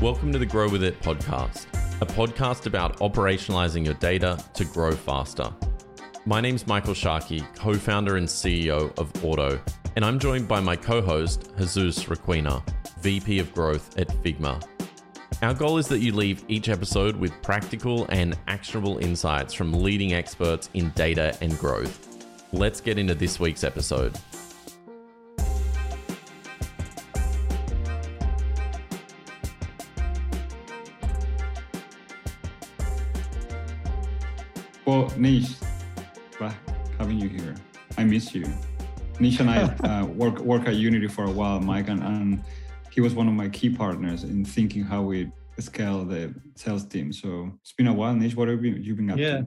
Welcome to the Grow With It podcast, a podcast about operationalizing your data to grow faster. My name's Michael Sharkey, co founder and CEO of Ortto, and I'm joined by my co host, Jesus Requena, VP of Growth at Figma. Our goal is that you leave each episode with practical and actionable insights from leading experts in data and growth. Let's get into this week's episode. Well, Nish, having you here, I miss you. Nish and I uh, work work at Unity for a while, Mike, and, and he was one of my key partners in thinking how we scale the sales team. So it's been a while, Nish. What have you, you been up yeah. to?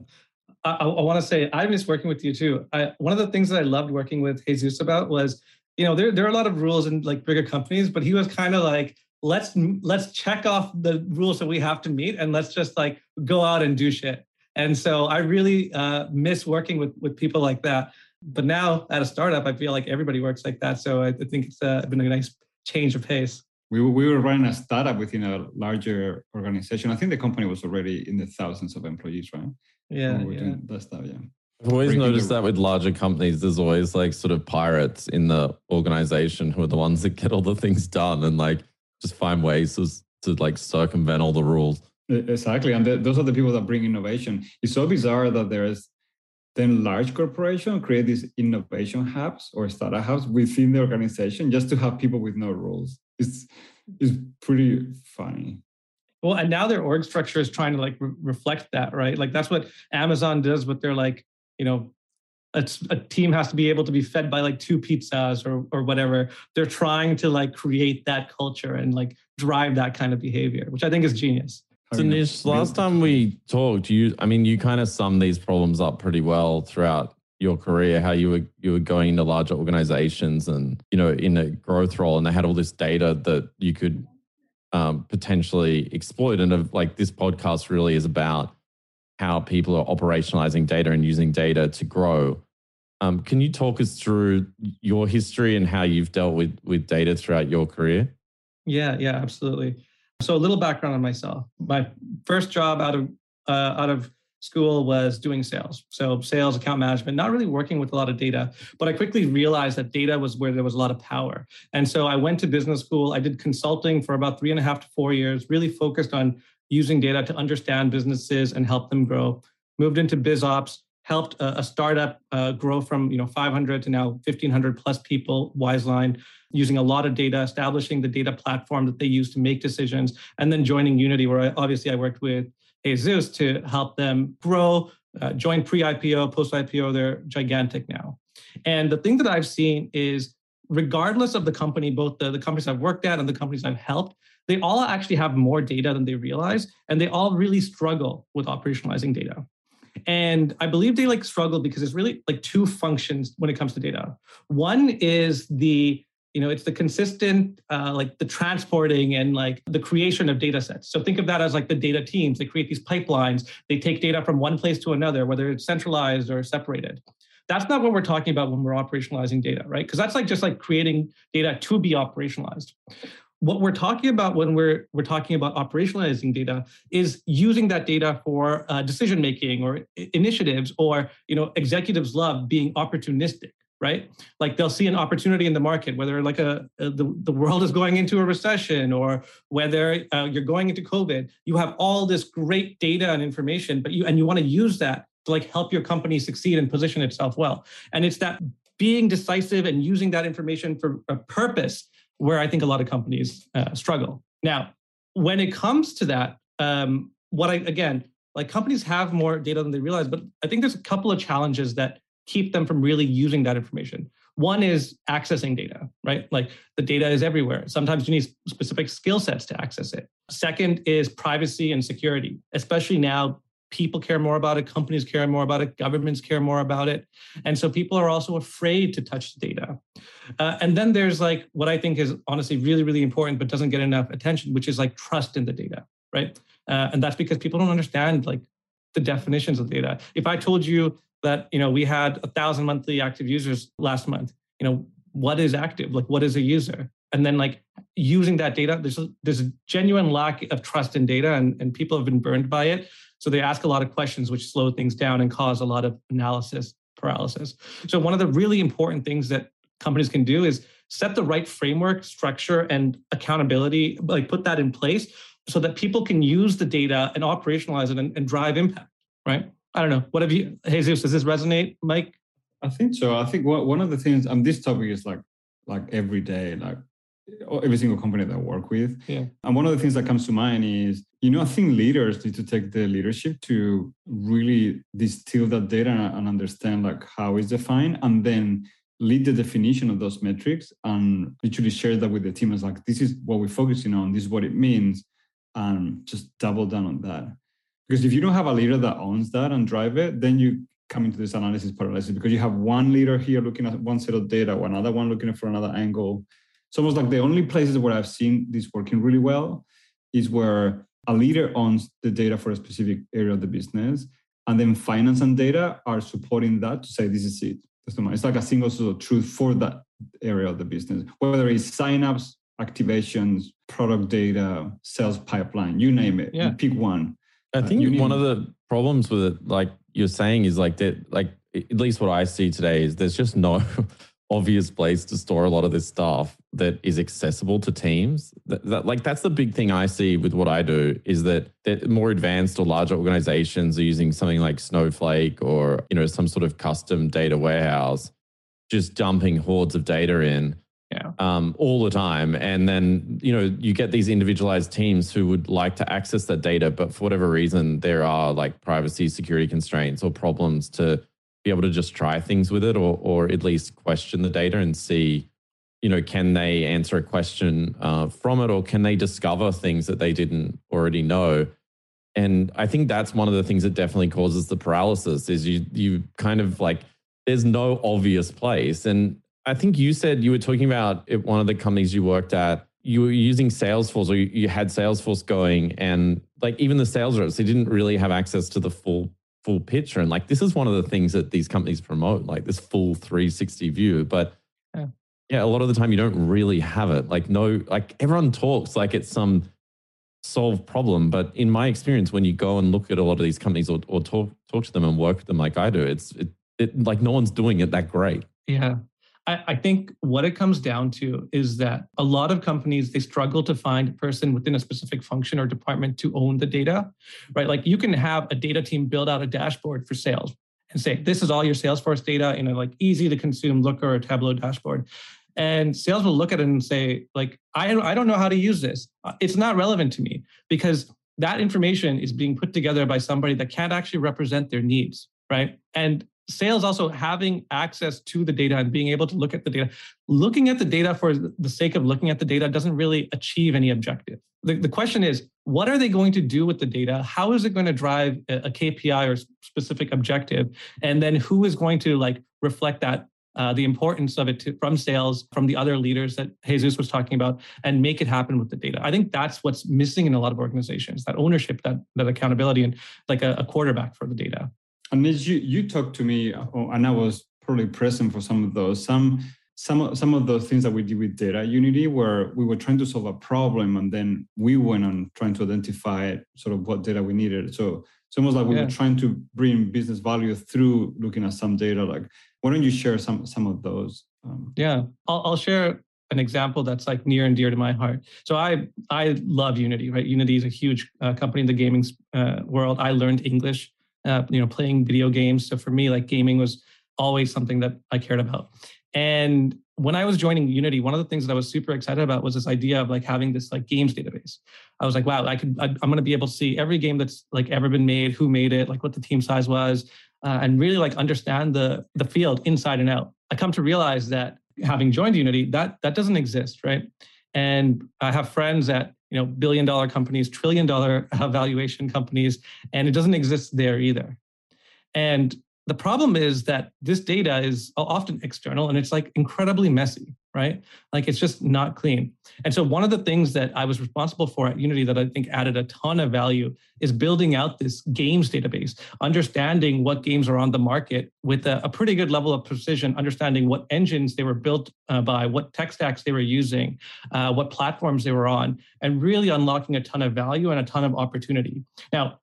I, I want to say I miss working with you too. I, one of the things that I loved working with Jesus about was, you know, there there are a lot of rules in like bigger companies, but he was kind of like, let's let's check off the rules that we have to meet, and let's just like go out and do shit. And so I really uh, miss working with with people like that. But now at a startup, I feel like everybody works like that. So I, I think it's uh, been a nice change of pace. We were, we were running a startup within a larger organization. I think the company was already in the thousands of employees, right? Yeah, we were yeah. doing that stuff, yeah. I've always Breaking noticed the- that with larger companies, there's always like sort of pirates in the organization who are the ones that get all the things done and like just find ways to, to like circumvent all the rules. Exactly, and th- those are the people that bring innovation. It's so bizarre that there's then large corporations create these innovation hubs or startup hubs within the organization just to have people with no rules. It's it's pretty funny. Well, and now their org structure is trying to like re- reflect that, right? Like that's what Amazon does with their like, you know, a, a team has to be able to be fed by like two pizzas or or whatever. They're trying to like create that culture and like drive that kind of behavior, which I think is genius. So Nish, last time we talked, you I mean you kind of summed these problems up pretty well throughout your career, how you were you were going into larger organizations and you know in a growth role and they had all this data that you could um, potentially exploit. And of like this podcast really is about how people are operationalizing data and using data to grow. Um, can you talk us through your history and how you've dealt with with data throughout your career? Yeah, yeah, absolutely. So a little background on myself. My first job out of uh, out of school was doing sales. So sales, account management, not really working with a lot of data, but I quickly realized that data was where there was a lot of power. And so I went to business school. I did consulting for about three and a half to four years, really focused on using data to understand businesses and help them grow. Moved into biz ops, helped a, a startup uh, grow from you know 500 to now 1500 plus people, Wizeline, using a lot of data, establishing the data platform that they use to make decisions, and then joining Unity, where I, obviously I worked with Jesus to help them grow, uh, join pre-IPO, post-IPO. They're gigantic now. And the thing that I've seen is, regardless of the company, both the, the companies I've worked at and the companies I've helped, they all actually have more data than they realize, and they all really struggle with operationalizing data. And I believe they like struggle because it's really like two functions when it comes to data. One is the you know it's the consistent uh, like the transporting and like the creation of data sets. So think of that as like the data teams. They create these pipelines. They take data from one place to another whether it's centralized or separated. That's not what we're talking about when we're operationalizing data right? Because that's like just like creating data to be operationalized. What we're talking about when we're we're talking about operationalizing data is using that data for uh, decision making or initiatives or you know executives love being opportunistic right? Like they'll see an opportunity in the market whether like a, a the, the world is going into a recession or whether uh, you're going into covid. You have all this great data and information but you and you want to use that to like help your company succeed and position itself well. And it's that being decisive and using that information for a purpose where i think a lot of companies uh, struggle. Now when it comes to that um, what i again like companies have more data than they realize but i think there's a couple of challenges that keep them from really using that information. One is accessing data, right? Like the data is everywhere. Sometimes you need specific skill sets to access it. Second is privacy and security, especially now. People care more about it, companies care more about it, governments care more about it. And so people are also afraid to touch the data. Uh, and then there's like what I think is honestly really, really important, but doesn't get enough attention, which is like trust in the data, right? Uh, and that's because people don't understand like the definitions of data. If I told you that you know we had a thousand monthly active users last month you know what is active like what is a user and then like using that data. There's a, there's a genuine lack of trust in data, and, and people have been burned by it. So they ask a lot of questions, which slow things down and cause a lot of analysis paralysis. So one of the really important things that companies can do is set the right framework, structure, and accountability, like put that in place so that people can use the data and operationalize it and, and drive impact, right? I don't know. What have you, Jesus, does this resonate, Mike? I think so. I think one of the things, and this topic is like, like every day, like every single company that I work with. Yeah. And one of the things that comes to mind is, you know, I think leaders need to take the leadership to really distill that data and understand like how it's defined and then lead the definition of those metrics and literally share that with the team as like, this is what we're focusing on, this is what it means, and just double down on that. Because if you don't have a leader that owns that and drive it, then you come into this analysis paralysis because you have one leader here looking at one set of data, one other one looking for another angle. It's almost like the only places where I've seen this working really well is where a leader owns the data for a specific area of the business, and then finance and data are supporting that to say this is it. It's like a single source of truth for that area of the business, whether it's signups, activations, product data, sales pipeline, you name it. Yeah. You pick one. I think need- one of the problems with it, like you're saying, is like that. Like at least what I see today is there's just no obvious place to store a lot of this stuff that is accessible to teams. That, that like that's the big thing I see with what I do is that that more advanced or larger organizations are using something like Snowflake or you know some sort of custom data warehouse, just dumping hordes of data in Yeah. um, all the time. And then, you know, you get these individualized teams who would like to access that data, but for whatever reason, there are like privacy, security constraints or problems to be able to just try things with it or, or at least question the data and see, you know, can they answer a question uh, from it or can they discover things that they didn't already know? And I think that's one of the things that definitely causes the paralysis is you you kind of like there's no obvious place. And I think you said you were talking about at one of the companies you worked at, you were using Salesforce or you, you had Salesforce going and like even the sales reps, they didn't really have access to the full full picture. And like this is one of the things that these companies promote, like this full 360 view. But Yeah. yeah, a lot of the time you don't really have it. Like no, like everyone talks like it's some solved problem. But in my experience, when you go and look at a lot of these companies or, or talk talk to them and work with them like I do, it's it, it like no one's doing it that great. Yeah. I, I think what it comes down to is that a lot of companies they struggle to find a person within a specific function or department to own the data, right? Like you can have a data team build out a dashboard for sales and say, this is all your Salesforce data in a like easy to consume Looker or Tableau dashboard. And sales will look at it and say, like, I, I don't know how to use this. It's not relevant to me because that information is being put together by somebody that can't actually represent their needs, right? And sales also having access to the data and being able to look at the data. Looking at the data for the sake of looking at the data doesn't really achieve any objective. The, the question is what are they going to do with the data? How is it going to drive a, a kpi or specific objective? And then who is going to like reflect that uh, the importance of it to, from sales from the other leaders that jesus was talking about and make it happen with the data? I think that's what's missing in a lot of organizations that ownership that that accountability and like a, a quarterback for the data And as you you talked to me, oh, and I was probably present for some of those. Some some of, some of those things that we did with Data Unity, where we were trying to solve a problem, and then we went on trying to identify sort of what data we needed. So it's almost like we Yeah. were trying to bring business value through looking at some data. Like, why don't you share some some of those? Um, Yeah, I'll, I'll share an example that's like near and dear to my heart. So I I love Unity, right? Unity is a huge uh, company in the gaming uh, world. I learned English, uh, you know, playing video games. So for me, like gaming was always something that I cared about. And when I was joining Unity, one of the things that I was super excited about was this idea of like having this like games database. I was like, wow, I could, I, I'm going to be able to see every game that's like ever been made, who made it, like what the team size was, uh, and really like understand the the field inside and out. I come to realize that having joined Unity, that that doesn't exist, right? And I have friends at you know billion dollar companies, trillion dollar valuation companies, and it doesn't exist there either. And the problem is that this data is often external and it's like incredibly messy, right? Like it's just not clean. And so one of the things that I was responsible for at Unity that I think added a ton of value is building out this games database, understanding what games are on the market with a, a pretty good level of precision, understanding what engines they were built uh, by, what tech stacks they were using, uh, what platforms they were on, and really unlocking a ton of value and a ton of opportunity. Now,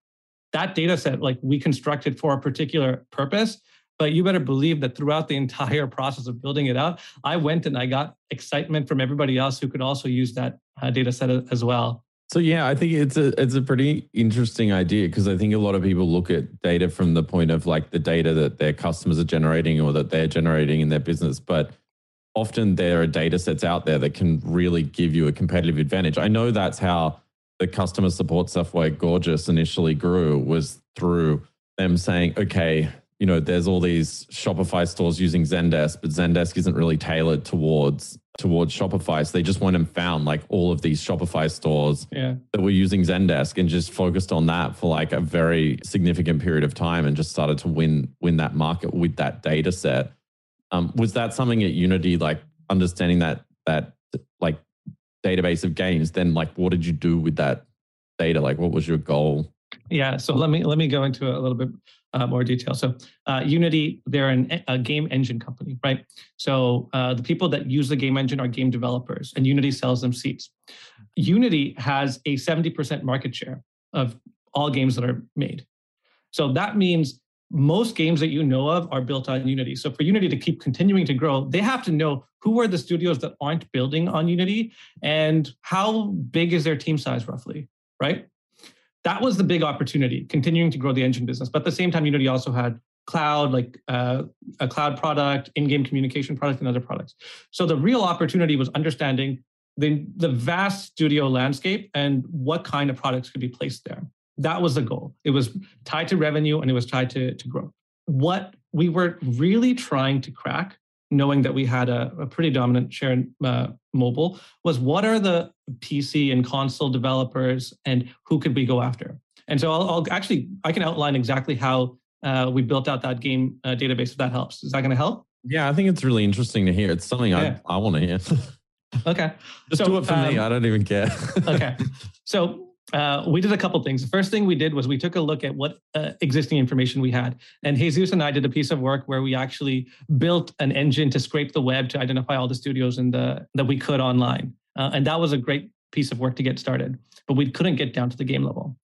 that data set like we constructed for a particular purpose but you better believe that throughout the entire process of building it out i went and i got excitement from everybody else who could also use that uh, data set as well. So yeah i think it's a it's a pretty interesting idea because i think a lot of people look at data from the point of like the data that their customers are generating or that they're generating in their business but often there are data sets out there that can really give you a competitive advantage. I know that's how the customer support software Gorgeous initially grew was through them saying, okay, you know, there's all these Shopify stores using Zendesk, but Zendesk isn't really tailored towards towards Shopify. So they just went and found like all of these Shopify stores yeah. that were using Zendesk and just focused on that for like a very significant period of time and just started to win win that market with that data set. Um, was that something at Unity, like understanding that that database of games, then like what did you do with that data? Like what was your goal? Yeah, so let me let me go into a little bit uh, more detail. So uh, Unity, they're an, a game engine company, right? So uh, the people that use the game engine are game developers, and Unity sells them seats. Unity has a 70% market share of all games that are made. So that means most games that you know of are built on Unity. So for Unity to keep continuing to grow, they have to know who are the studios that aren't building on Unity and how big is their team size roughly, right? That was the big opportunity, continuing to grow the engine business. But at the same time, Unity also had cloud, like uh, a cloud product, in-game communication product, and other products. So the real opportunity was understanding the, the vast studio landscape and what kind of products could be placed there. That was the goal. It was tied to revenue and it was tied to, to growth. What we were really trying to crack, knowing that we had a, a pretty dominant share in uh, mobile, was what are the PC and console developers and who could we go after? And so I'll, I'll actually, I can outline exactly how uh, we built out that game uh, database if that helps. Is that going to help? Yeah, I think it's really interesting to hear. It's something yeah. I, I want to hear. okay. Just so, do it for um, me. I don't even care. okay. So uh, we did a couple things. The first thing we did was we took a look at what uh, existing information we had. And Jesus and I did a piece of work where we actually built an engine to scrape the web to identify all the studios in the that we could online. Uh, and that was a great piece of work to get started, but we couldn't get down to the game level.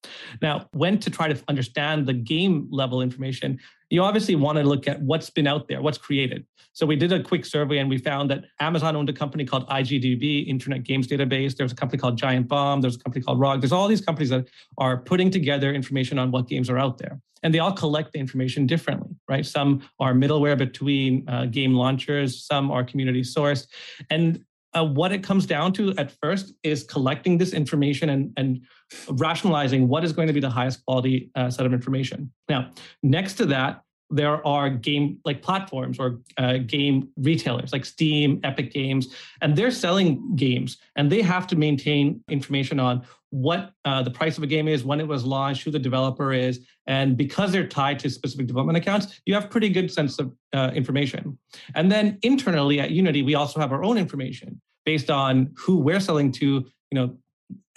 Now, when to try to understand the game level information, you obviously want to look at what's been out there, what's created. So we did a quick survey and we found that Amazon owned a company called IGDB, Internet Games Database. There's a company called Giant Bomb. There's a company called RAWG. There's all these companies that are putting together information on what games are out there. And they all collect the information differently, right? Some are middleware between uh, game launchers, some are community sourced. And uh, what it comes down to at first is collecting this information and, and rationalizing what is going to be the highest quality uh, set of information. Now, next to that, there are game like platforms or uh, game retailers like Steam, Epic Games, and they're selling games and they have to maintain information on what uh, the price of a game is, when it was launched, who the developer is. And because they're tied to specific development accounts, you have pretty good sense of uh, information. And then internally at Unity, we also have our own information based on who we're selling to, you know,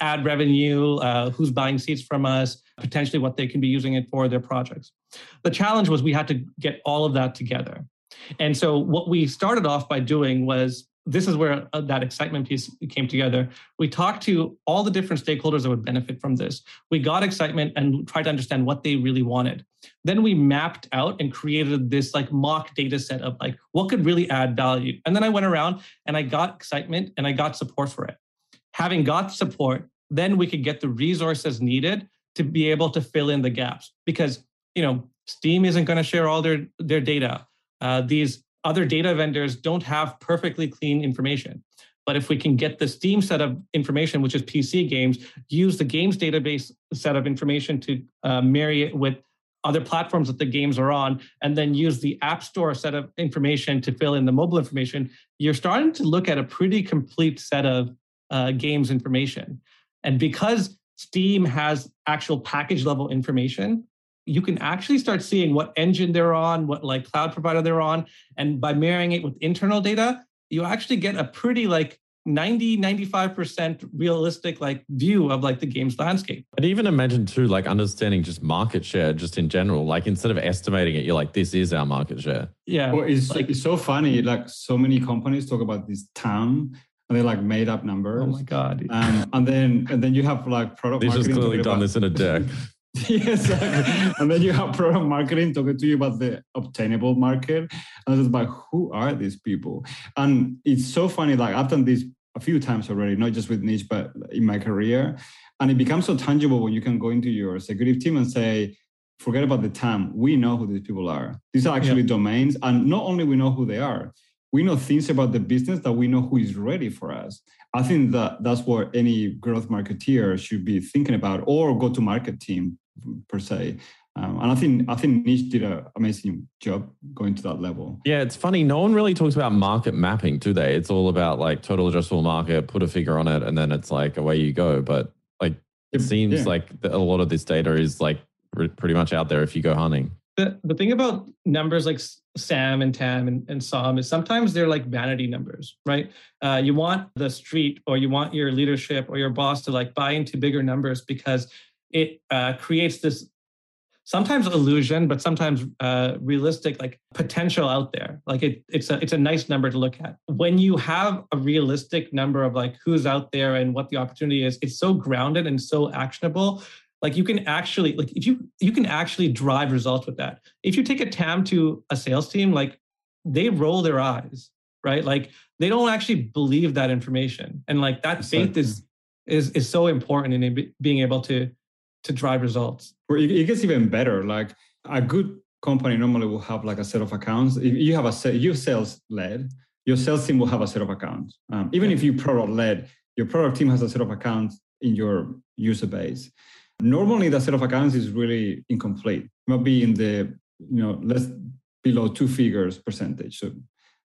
ad revenue, uh, who's buying seats from us, potentially what they can be using it for their projects. The challenge was we had to get all of that together. And so what we started off by doing was this is where uh, that excitement piece came together. We talked to all the different stakeholders that would benefit from this. We got excitement and tried to understand what they really wanted. Then we mapped out and created this like mock data set of like what could really add value. And then I went around and I got excitement and I got support for it. Having got support, then we could get the resources needed to be able to fill in the gaps because you know Steam isn't going to share all their their data. Uh, these other data vendors don't have perfectly clean information. But if we can get the Steam set of information, which is PC games, use the games database set of information to uh, marry it with other platforms that the games are on, and then use the App Store set of information to fill in the mobile information, you're starting to look at a pretty complete set of uh, games information. And because Steam has actual package level information, you can actually start seeing what engine they're on, what like cloud provider they're on. And by marrying it with internal data, you actually get a pretty like 90 95% realistic like view of like the game's landscape. And even imagine too like understanding just market share just in general like instead of estimating it you're like this is our market share. Yeah. Well it's, like, it's so funny like so many companies talk about this TAM and they're like made up numbers. Oh my god. Um, and then and then you have like product this just clearly done about, this in a deck yes, and then you have product marketing talking to you about the obtainable market, and it's like, who are these people? And it's so funny. Like I've done this a few times already, not just with Nish, but in my career, and it becomes so tangible when you can go into your executive team and say, forget about the TAM. We know who these people are. These are actually yeah. domains, and not only we know who they are, we know things about the business that we know who is ready for us. I think that that's what any growth marketeer should be thinking about, or go to market team per se. Um, and I think I think Nish did an amazing job going to that level. Yeah, it's funny. No one really talks about market mapping, do they? It's all about like total addressable market, put a figure on it, and then it's like away you go. But like it seems yeah. like a lot of this data is like pretty much out there if you go hunting. The the thing about numbers like SAM and TAM and, and SOM is sometimes they're like vanity numbers, right? Uh, you want the street or you want your leadership or your boss to like buy into bigger numbers because it uh, creates this sometimes illusion, but sometimes uh, realistic like potential out there. Like it, it's a it's a nice number to look at. When you have a realistic number of like who's out there and what the opportunity is, it's so grounded and so actionable. Like you can actually like if you you can actually drive results with that. If you take a TAM to a sales team, like they roll their eyes, right? Like they don't actually believe that information, and like that faith is is is so important in being able to to drive results. it gets even better. Like a good company normally will have like a set of accounts. If you have a set, you sales led, your sales team will have a set of accounts. Um, even if you product led, your product team has a set of accounts in your user base. Normally, that set of accounts is really incomplete. It might be in the you know less below two figures percentage. So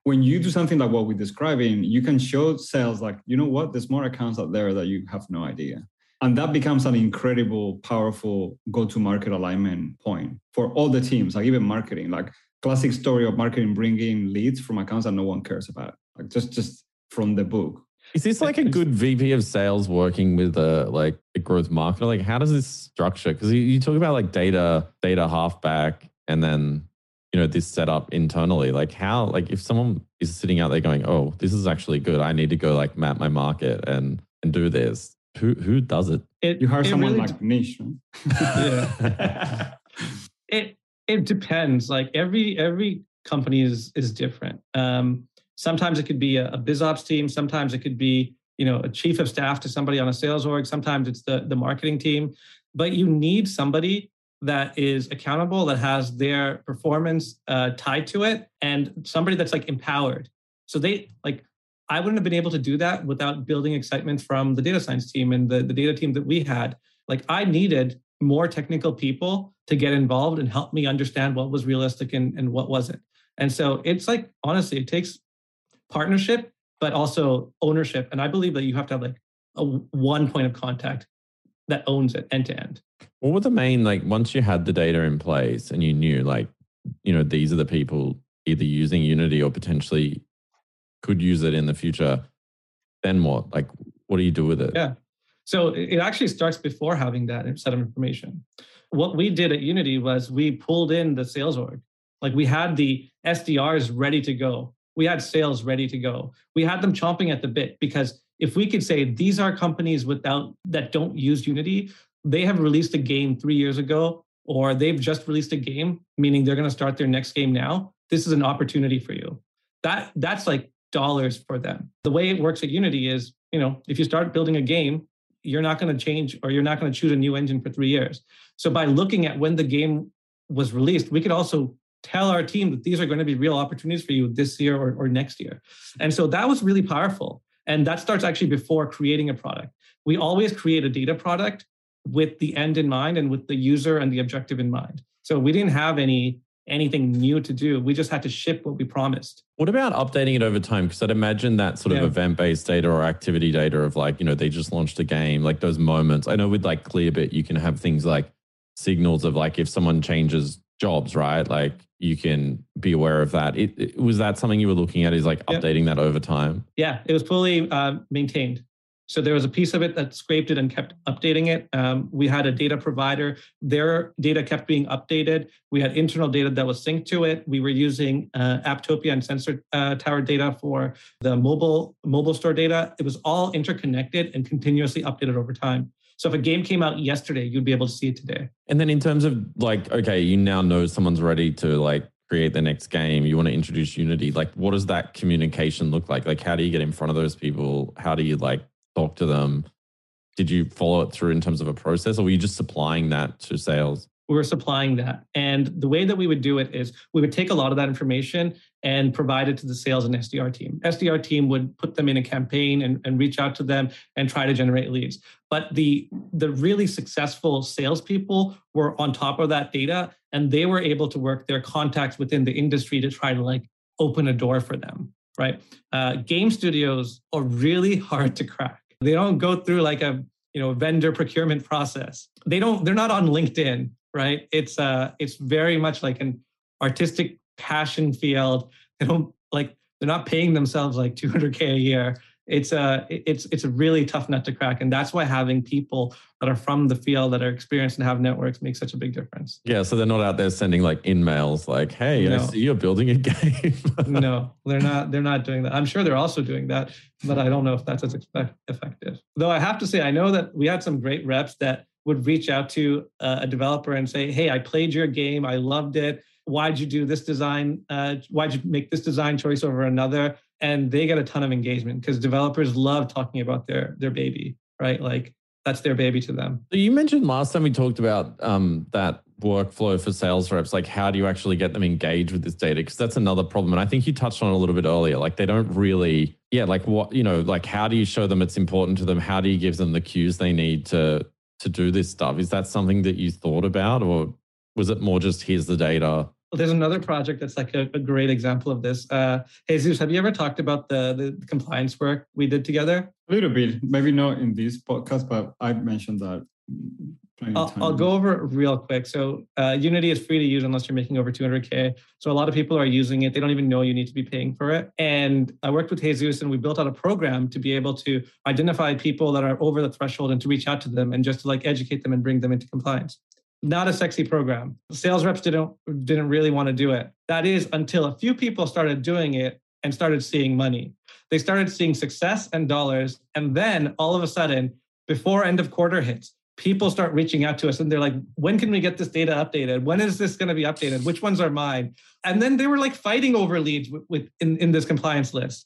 when you do something like what we're describing, you can show sales like, you know what, there's more accounts out there that you have no idea. And that becomes an incredible, powerful go to market alignment point for all the teams, like even marketing, like classic story of marketing bringing leads from accounts that no one cares about, like just, just from the book. Is this like a good VP of sales working with a like a growth marketer? Like, how does this structure? Because you, you talk about like data, data halfback, and then you know this setup internally. Like, how? Like, if someone is sitting out there going, "Oh, this is actually good. I need to go like map my market and and do this." Who who does it? it you hire someone really like d- Nish. yeah. it it depends. Like every every company is is different. Um, sometimes it could be a, a biz ops team. Sometimes it could be you know a chief of staff to somebody on a sales org. Sometimes it's the the marketing team. But you need somebody that is accountable, that has their performance uh, tied to it, and somebody that's like empowered. So they like I wouldn't have been able to do that without building excitement from the data science team and the, the data team that we had. Like I needed more technical people to get involved and help me understand what was realistic and, and what wasn't. And so it's like, honestly, it takes partnership, but also ownership. And I believe that you have to have like a one point of contact that owns it end to end. What were the main, like, once you had the data in place and you knew, like, you know, these are the people either using Unity or potentially could use it in the future, then what? Like, what do you do with it? Yeah. So it actually starts before having that set of information. What we did at Unity was we pulled in the sales org. Like we had the SDRs ready to go. We had sales ready to go. We had them chomping at the bit because if we could say these are companies without that don't use Unity, they have released a game three years ago, or they've just released a game, meaning they're going to start their next game now. This is an opportunity for you. That that's like dollars for them. The way it works at Unity is, you know, if you start building a game, you're not going to change or you're not going to choose a new engine for three years. So by looking at when the game was released, we could also tell our team that these are going to be real opportunities for you this year or, or next year. And so that was really powerful. And that starts actually before creating a product. We always create a data product with the end in mind and with the user and the objective in mind. So we didn't have any anything new to do. We just had to ship what we promised. What about updating it over time? Because I'd imagine that sort of yeah. event based data or activity data of like, you know, they just launched a game, like those moments. I know with like Clearbit, you can have things like signals of like if someone changes jobs, right? Like you can be aware of that. It, it was that something you were looking at is like updating that over time. Yeah, it was fully uh, maintained. So there was a piece of it that scraped it and kept updating it. Um, we had a data provider; their data kept being updated. We had internal data that was synced to it. We were using uh, Apptopia and Sensor uh, Tower data for the mobile mobile store data. It was all interconnected and continuously updated over time. So if a game came out yesterday, you'd be able to see it today. And then in terms of like, okay, you now know someone's ready to like create the next game, you want to introduce Unity. Like, what does that communication look like? Like, how do you get in front of those people? How do you like talk to them? Did you follow it through in terms of a process or were you just supplying that to sales? We were supplying that. And the way that we would do it is we would take a lot of that information and provide it to the sales and SDR team. SDR team would put them in a campaign and, and reach out to them and try to generate leads. But the, the really successful salespeople were on top of that data and they were able to work their contacts within the industry to try to like open a door for them right? Uh, game studios are really hard to crack. They don't go through like a you know vendor procurement process. They don't. They're not on LinkedIn, right? It's uh, it's very much like an artistic passion field. They don't like. They're not paying themselves like 200k a year it's a it's it's a really tough nut to crack. And that's why having people that are from the field that are experienced and have networks makes such a big difference. Yeah so they're not out there sending like in mails like hey no. i see you're building a game. No they're not they're not doing that. I'm sure they're also doing that but i don't know if that's as effective. Though i have to say i know that we had some great reps that would reach out to a developer and say hey i played your game i loved it. Why'd you do this design uh, why'd you make this design choice over another and they get a ton of engagement because developers love talking about their their baby, right? Like that's their baby to them. You mentioned last time we talked about um, that workflow for sales reps. Like, how do you actually get them engaged with this data? Because that's another problem. And I think you touched on a little bit earlier. Like, they don't really, yeah, like what you know, like how do you show them it's important to them? How do you give them the cues they need to to do this stuff? Is that something that you thought about, or was it more just here's the data? There's another project that's like a, a great example of this. Uh, Jesus, have you ever talked about the, the compliance work we did together? A little bit, maybe not in this podcast, but I mentioned that. I'll, I'll, go over real quick. So uh, Unity is free to use unless you're making over 200k. So a lot of people are using it. They don't even know you need to be paying for it. And I worked with Jesus, and we built out a program to be able to identify people that are over the threshold and to reach out to them and just to like educate them and bring them into compliance not a sexy program. Sales reps didn't didn't really want to do it. That is until a few people started doing it and started seeing money. They started seeing success and dollars, and then all of a sudden, before end of quarter hits, people start reaching out to us and they're like, "When can we get this data updated? When is this going to be updated? Which ones are mine?" And then they were like fighting over leads with, with in, in this compliance list.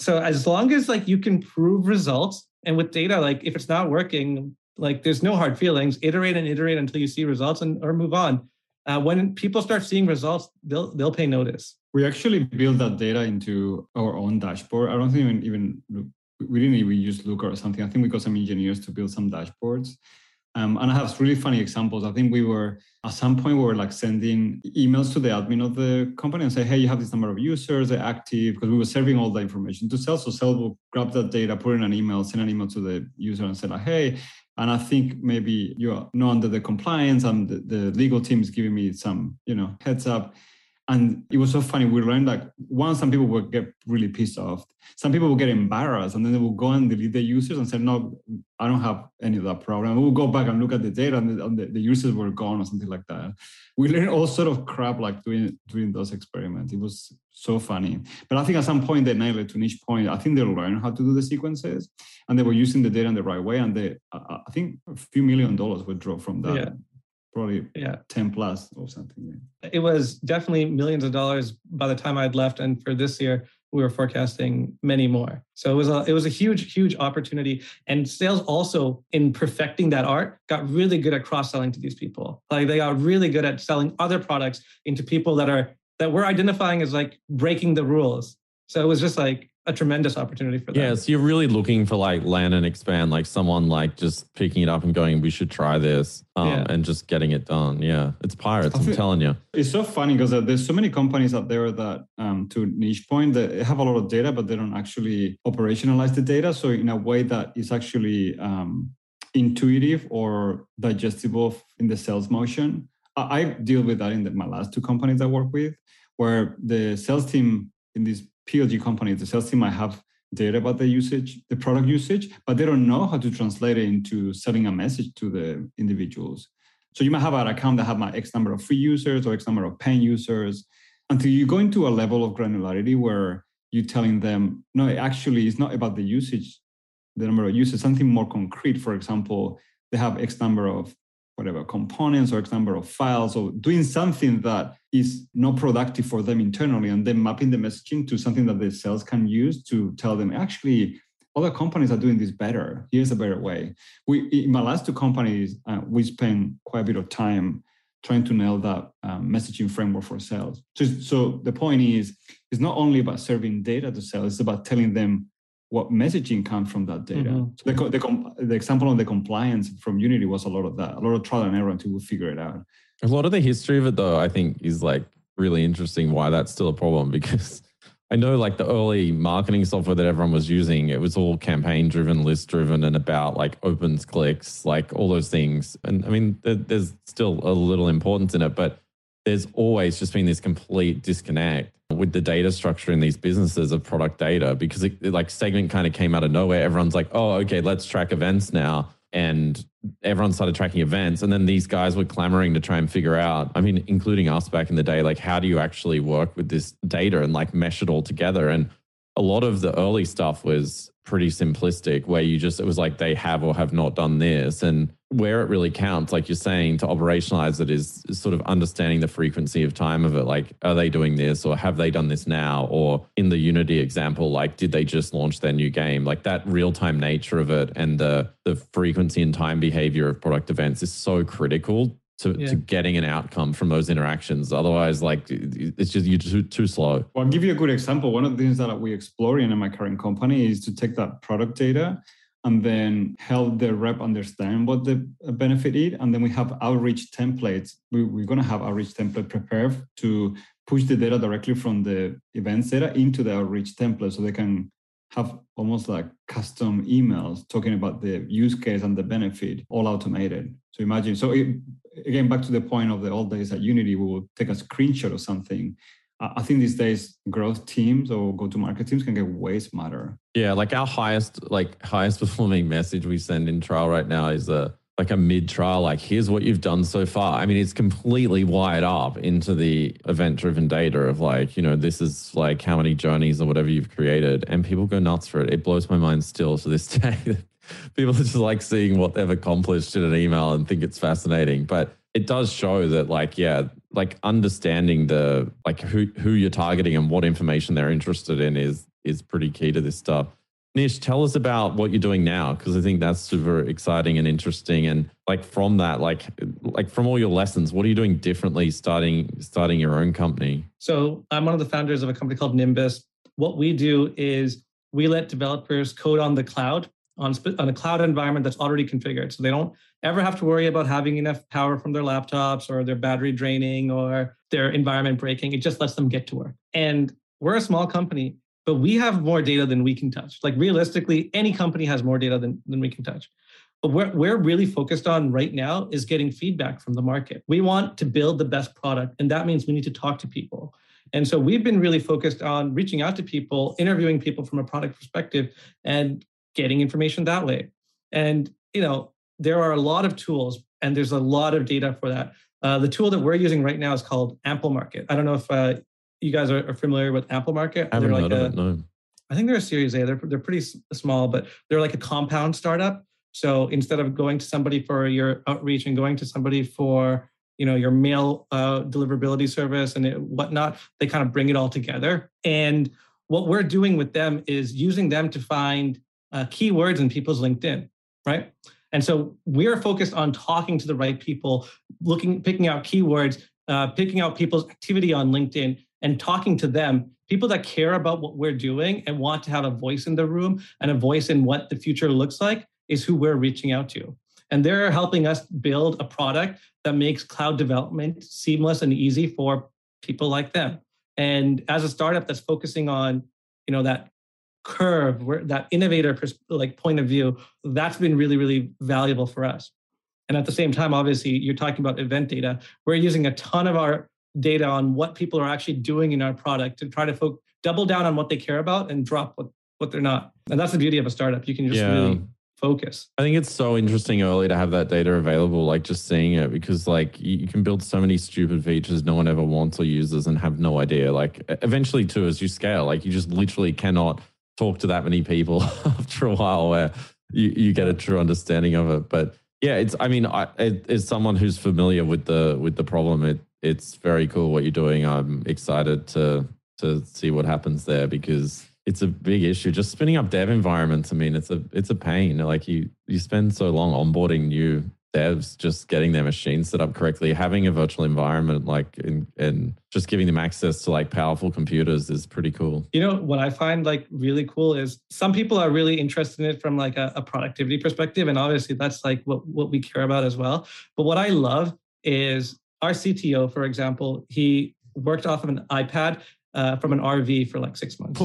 So as long as like you can prove results and with data, like if it's not working, like there's no hard feelings. Iterate and iterate until you see results and or move on. Uh, when people start seeing results, they'll they'll pay notice. We actually build that data into our own dashboard. I don't think even even we didn't even use Looker or something. I think we got some engineers to build some dashboards. Um, and I have really funny examples. I think we were at some point we were like sending emails to the admin of the company and say, hey, you have this number of users, they're active, because we were serving all the information to sales. So sales will grab that data, put in an email, send an email to the user and say, like, hey, and i think maybe you're not under the compliance and the, the legal team is giving me some you know heads up and it was so funny. We learned like one, some people would get really pissed off. Some people would get embarrassed and then they would go and delete the users and say, no, I don't have any of that problem. We'll go back and look at the data and the, and the, the users were gone or something like that. We learned all sort of crap like doing doing those experiments. It was so funny. But I think at some point they nailed it to Nish point. I think they learned how to do the sequences and they were using the data in the right way. And they, I think a few million dollars would drop from that. Yeah probably yeah. 10 plus or something it was definitely millions of dollars by the time i'd left and for this year we were forecasting many more. So it was a it was a huge huge opportunity and sales also in perfecting that art got really good at cross selling to these people. Like they got really good at selling other products into people that are that we're identifying as like breaking the rules so it was just like a tremendous opportunity for them. Yeah, so you're really looking for like land and expand, like someone like just picking it up and going, "We should try this," um, yeah. and just getting it done. Yeah, it's pirates. I'm telling you. It's so funny because uh, there's so many companies out there that, um, to Nish point, that have a lot of data, but they don't actually operationalize the data. So in a way that is actually um, intuitive or digestible in the sales motion. I, I deal with that in the, my last two companies I work with, where the sales team in these PLG companies, the sales team might have data about the usage, the product usage, but they don't know how to translate it into selling a message to the individuals. So you might have an account that have my X number of free users or X number of paying users until you go into a level of granularity where you're telling them, no, actually it's not about the usage, the number of users, something more concrete. For example, they have X number of whatever components or X number of files or doing something that is not productive for them internally and then mapping the messaging to something that the sales can use to tell them actually other companies are doing this better. Here's a better way. We in my last two companies, uh, we spent quite a bit of time trying to nail that um, messaging framework for sales. So, so the point is, it's not only about serving data to sales; it's about telling them what messaging comes from that data. Mm-hmm. So the, the, the example of the compliance from Unity was a lot of that, a lot of trial and error until we figure it out. A lot of the history of it, though, I think is like really interesting. Why that's still a problem because I know like the early marketing software that everyone was using, it was all campaign driven, list driven, and about like opens, clicks, like all those things. And I mean, there's still a little importance in it, but there's always just been this complete disconnect with the data structure in these businesses of product data because it, it like segment kind of came out of nowhere. Everyone's like, oh, okay, let's track events now. And everyone started tracking events and then these guys were clamoring to try and figure out i mean including us back in the day like how do you actually work with this data and like mesh it all together? And a lot of the early stuff was pretty simplistic where you just it was like they have or have not done this. And where it really counts like you're saying to operationalize it is, is, sort of understanding the frequency of time of it like are they doing this or have they done this now or in the unity example like did they just launch their new game like that real-time nature of it and the the frequency and time behavior of product events is so critical to, yeah. to getting an outcome from those interactions. Otherwise, like it's just you're too, too slow. Well, I'll give you a good example. One of the things that we're exploring in my current company is to take that product data and then help the rep understand what the benefit is. And then we have outreach templates. We, we're going to have outreach template prepared to push the data directly from the events data into the outreach template so they can have almost like custom emails talking about the use case and the benefit all automated. So imagine, so it, again, back to the point of the old days at Unity, we will take a screenshot of something. I think these days growth teams or go to market teams can get way smarter. Yeah, like our highest, like highest performing message we send in trial right now is a like a mid trial, like here's what you've done so far. I mean, it's completely wired up into the event driven data of like, you know, this is like how many journeys or whatever you've created. And people go nuts for it. It blows my mind still to this day. people are just like seeing what they've accomplished in an email and think it's fascinating. But it does show that like, yeah, like understanding the like who who you're targeting and what information they're interested in is is pretty key to this stuff. Nish, tell us about what you're doing now because I think that's super exciting and interesting. And like from that, like like from all your lessons, what are you doing differently starting starting your own company? So I'm one of the founders of a company called Nimbus. What we do is we let developers code on the cloud on, on a cloud environment that's already configured. So they don't ever have to worry about having enough power from their laptops or their battery draining or their environment breaking. It just lets them get to work. And we're a small company but we have more data than we can touch. Like realistically, any company has more data than, than we can touch. But what we're really focused on right now is getting feedback from the market. We want to build the best product, and that means we need to talk to people. And so we've been really focused on reaching out to people, interviewing people from a product perspective, and getting information that way. And you know, there are a lot of tools, and there's a lot of data for that. Uh, the tool that we're using right now is called Amplemarket. I don't know if uh, you guys are, are familiar with Amplemarket. I haven't like a, it, no. I think they're a Series A. They're they're pretty small, but they're like a compound startup. So instead of going to somebody for your outreach and going to somebody for you know your mail uh, deliverability service and it, whatnot, they kind of bring it all together. And what we're doing with them is using them to find uh, keywords in people's LinkedIn, right? And so we're focused on talking to the right people, looking, picking out keywords, uh, picking out people's activity on LinkedIn, and talking to them, people that care about what we're doing and want to have a voice in the room and a voice in what the future looks like is who we're reaching out to. And they're helping us build a product that makes cloud development seamless and easy for people like them. And as a startup that's focusing on, you know, that curve, where that innovator pers- like point of view, that's been really, really valuable for us. And at the same time, obviously, you're talking about event data. We're using a ton of our data on what people are actually doing in our product to try to fo- double down on what they care about and drop what, what they're not. And that's the beauty of a startup. You can just yeah. really focus. I think it's so interesting early to have that data available, like just seeing it, because like you can build so many stupid features no one ever wants or uses and have no idea. Like eventually, too, as you scale, like you just literally cannot talk to that many people after a while where you, you get a true understanding of it. But yeah, it's. I mean, I, as someone who's familiar with the with the problem, it it's very cool what you're doing. I'm excited to to see what happens there because it's a big issue. Just spinning up dev environments. I mean, it's a it's a pain. Like you you spend so long onboarding new devs, just getting their machines set up correctly, having a virtual environment, like and and just giving them access to like powerful computers is pretty cool. You know what I find like really cool is some people are really interested in it from like a, a productivity perspective, and obviously that's like what what we care about as well. But what I love is our CTO, for example, he worked off of an iPad uh, from an RV for like six months.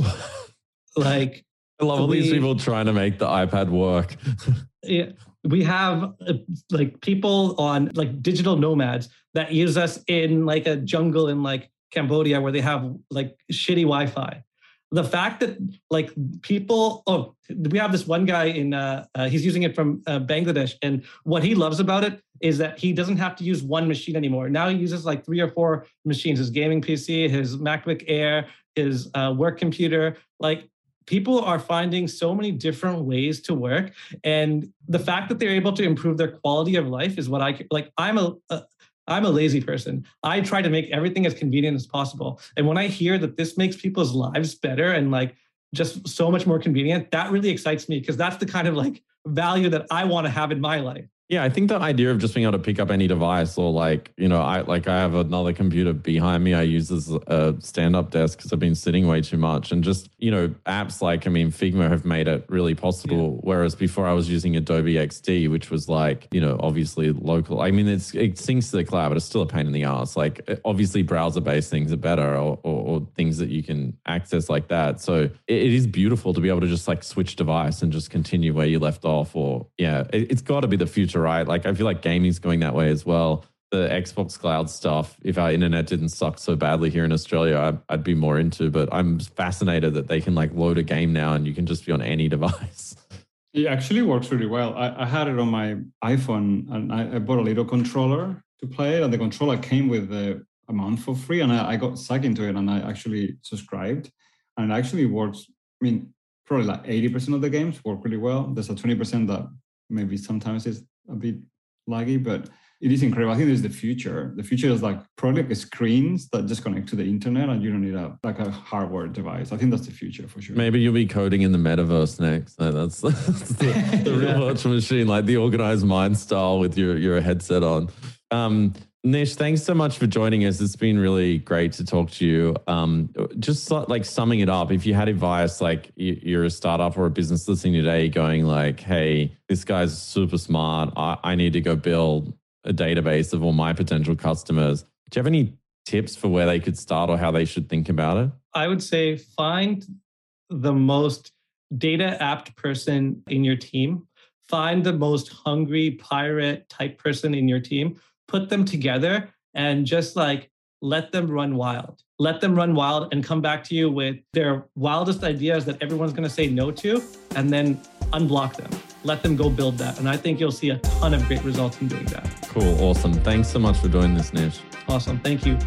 like, I love all we, these people trying to make the iPad work. yeah, we have uh, like people on like digital nomads that use us in like a jungle in like Cambodia where they have like shitty Wi-Fi. The fact that like people, oh, we have this one guy in, uh, uh he's using it from uh, Bangladesh, and what he loves about it is that he doesn't have to use one machine anymore. Now he uses like three or four machines: his gaming PC, his MacBook Air, his uh, work computer. Like people are finding so many different ways to work and the fact that they're able to improve their quality of life is what i like i'm a, a I'm a lazy person. I try to make everything as convenient as possible. And when I hear that this makes people's lives better and like just so much more convenient, that really excites me because that's the kind of like value that I want to have in my life. Yeah, I think the idea of just being able to pick up any device or like, you know, I like I have another computer behind me I use as a stand-up desk because I've been sitting way too much. And just, you know, apps like I mean Figma have made it really possible. Yeah. Whereas before I was using Adobe XD, which was like, you know, obviously local. I mean, it's it syncs to the cloud, but it's still a pain in the ass. Like obviously browser-based things are better or, or, or things that you can access like that. So it, it is beautiful to be able to just like switch device and just continue where you left off. Or yeah, it, it's got to be the future right? Like I feel like gaming's going that way as well. The Xbox Cloud stuff, if our internet didn't suck so badly here in Australia, I'd, I'd be more into. But I'm fascinated that they can like load a game now and you can just be on any device. It actually works really well. I, I had it on my iPhone and I, I, bought a little controller to play it, and the controller came with a, month for free, and I, I, got sucked into it, and I actually subscribed, and it actually works. I mean, probably like eighty percent of the games work really well. There's a twenty percent that maybe sometimes is a bit laggy, but it is incredible. I think this is the future. The future is like probably like screens that just connect to the internet and you don't need a like a hardware device. I think that's the future for sure. Maybe you'll be coding in the metaverse next. No, that's, that's the, the real virtual machine, like the organized mind style with your your headset on. Um, Nish, thanks so much for joining us. It's been really great to talk to you. Um, just like summing it up, if you had advice, like you're a startup or a business listening today, going like, "Hey, this guy's super smart. I, I need to go build a database of all my potential customers." Do you have any tips for where they could start or how they should think about it? I would say find the most data apt person in your team. Find the most hungry pirate type person in your team put them together and just like let them run wild. Let them run wild and come back to you with their wildest ideas that everyone's going to say no to, and then unblock them. Let them go build that. And I think you'll see a ton of great results in doing that. Cool. Awesome. Thanks so much for doing this, Nish. Awesome. Thank you.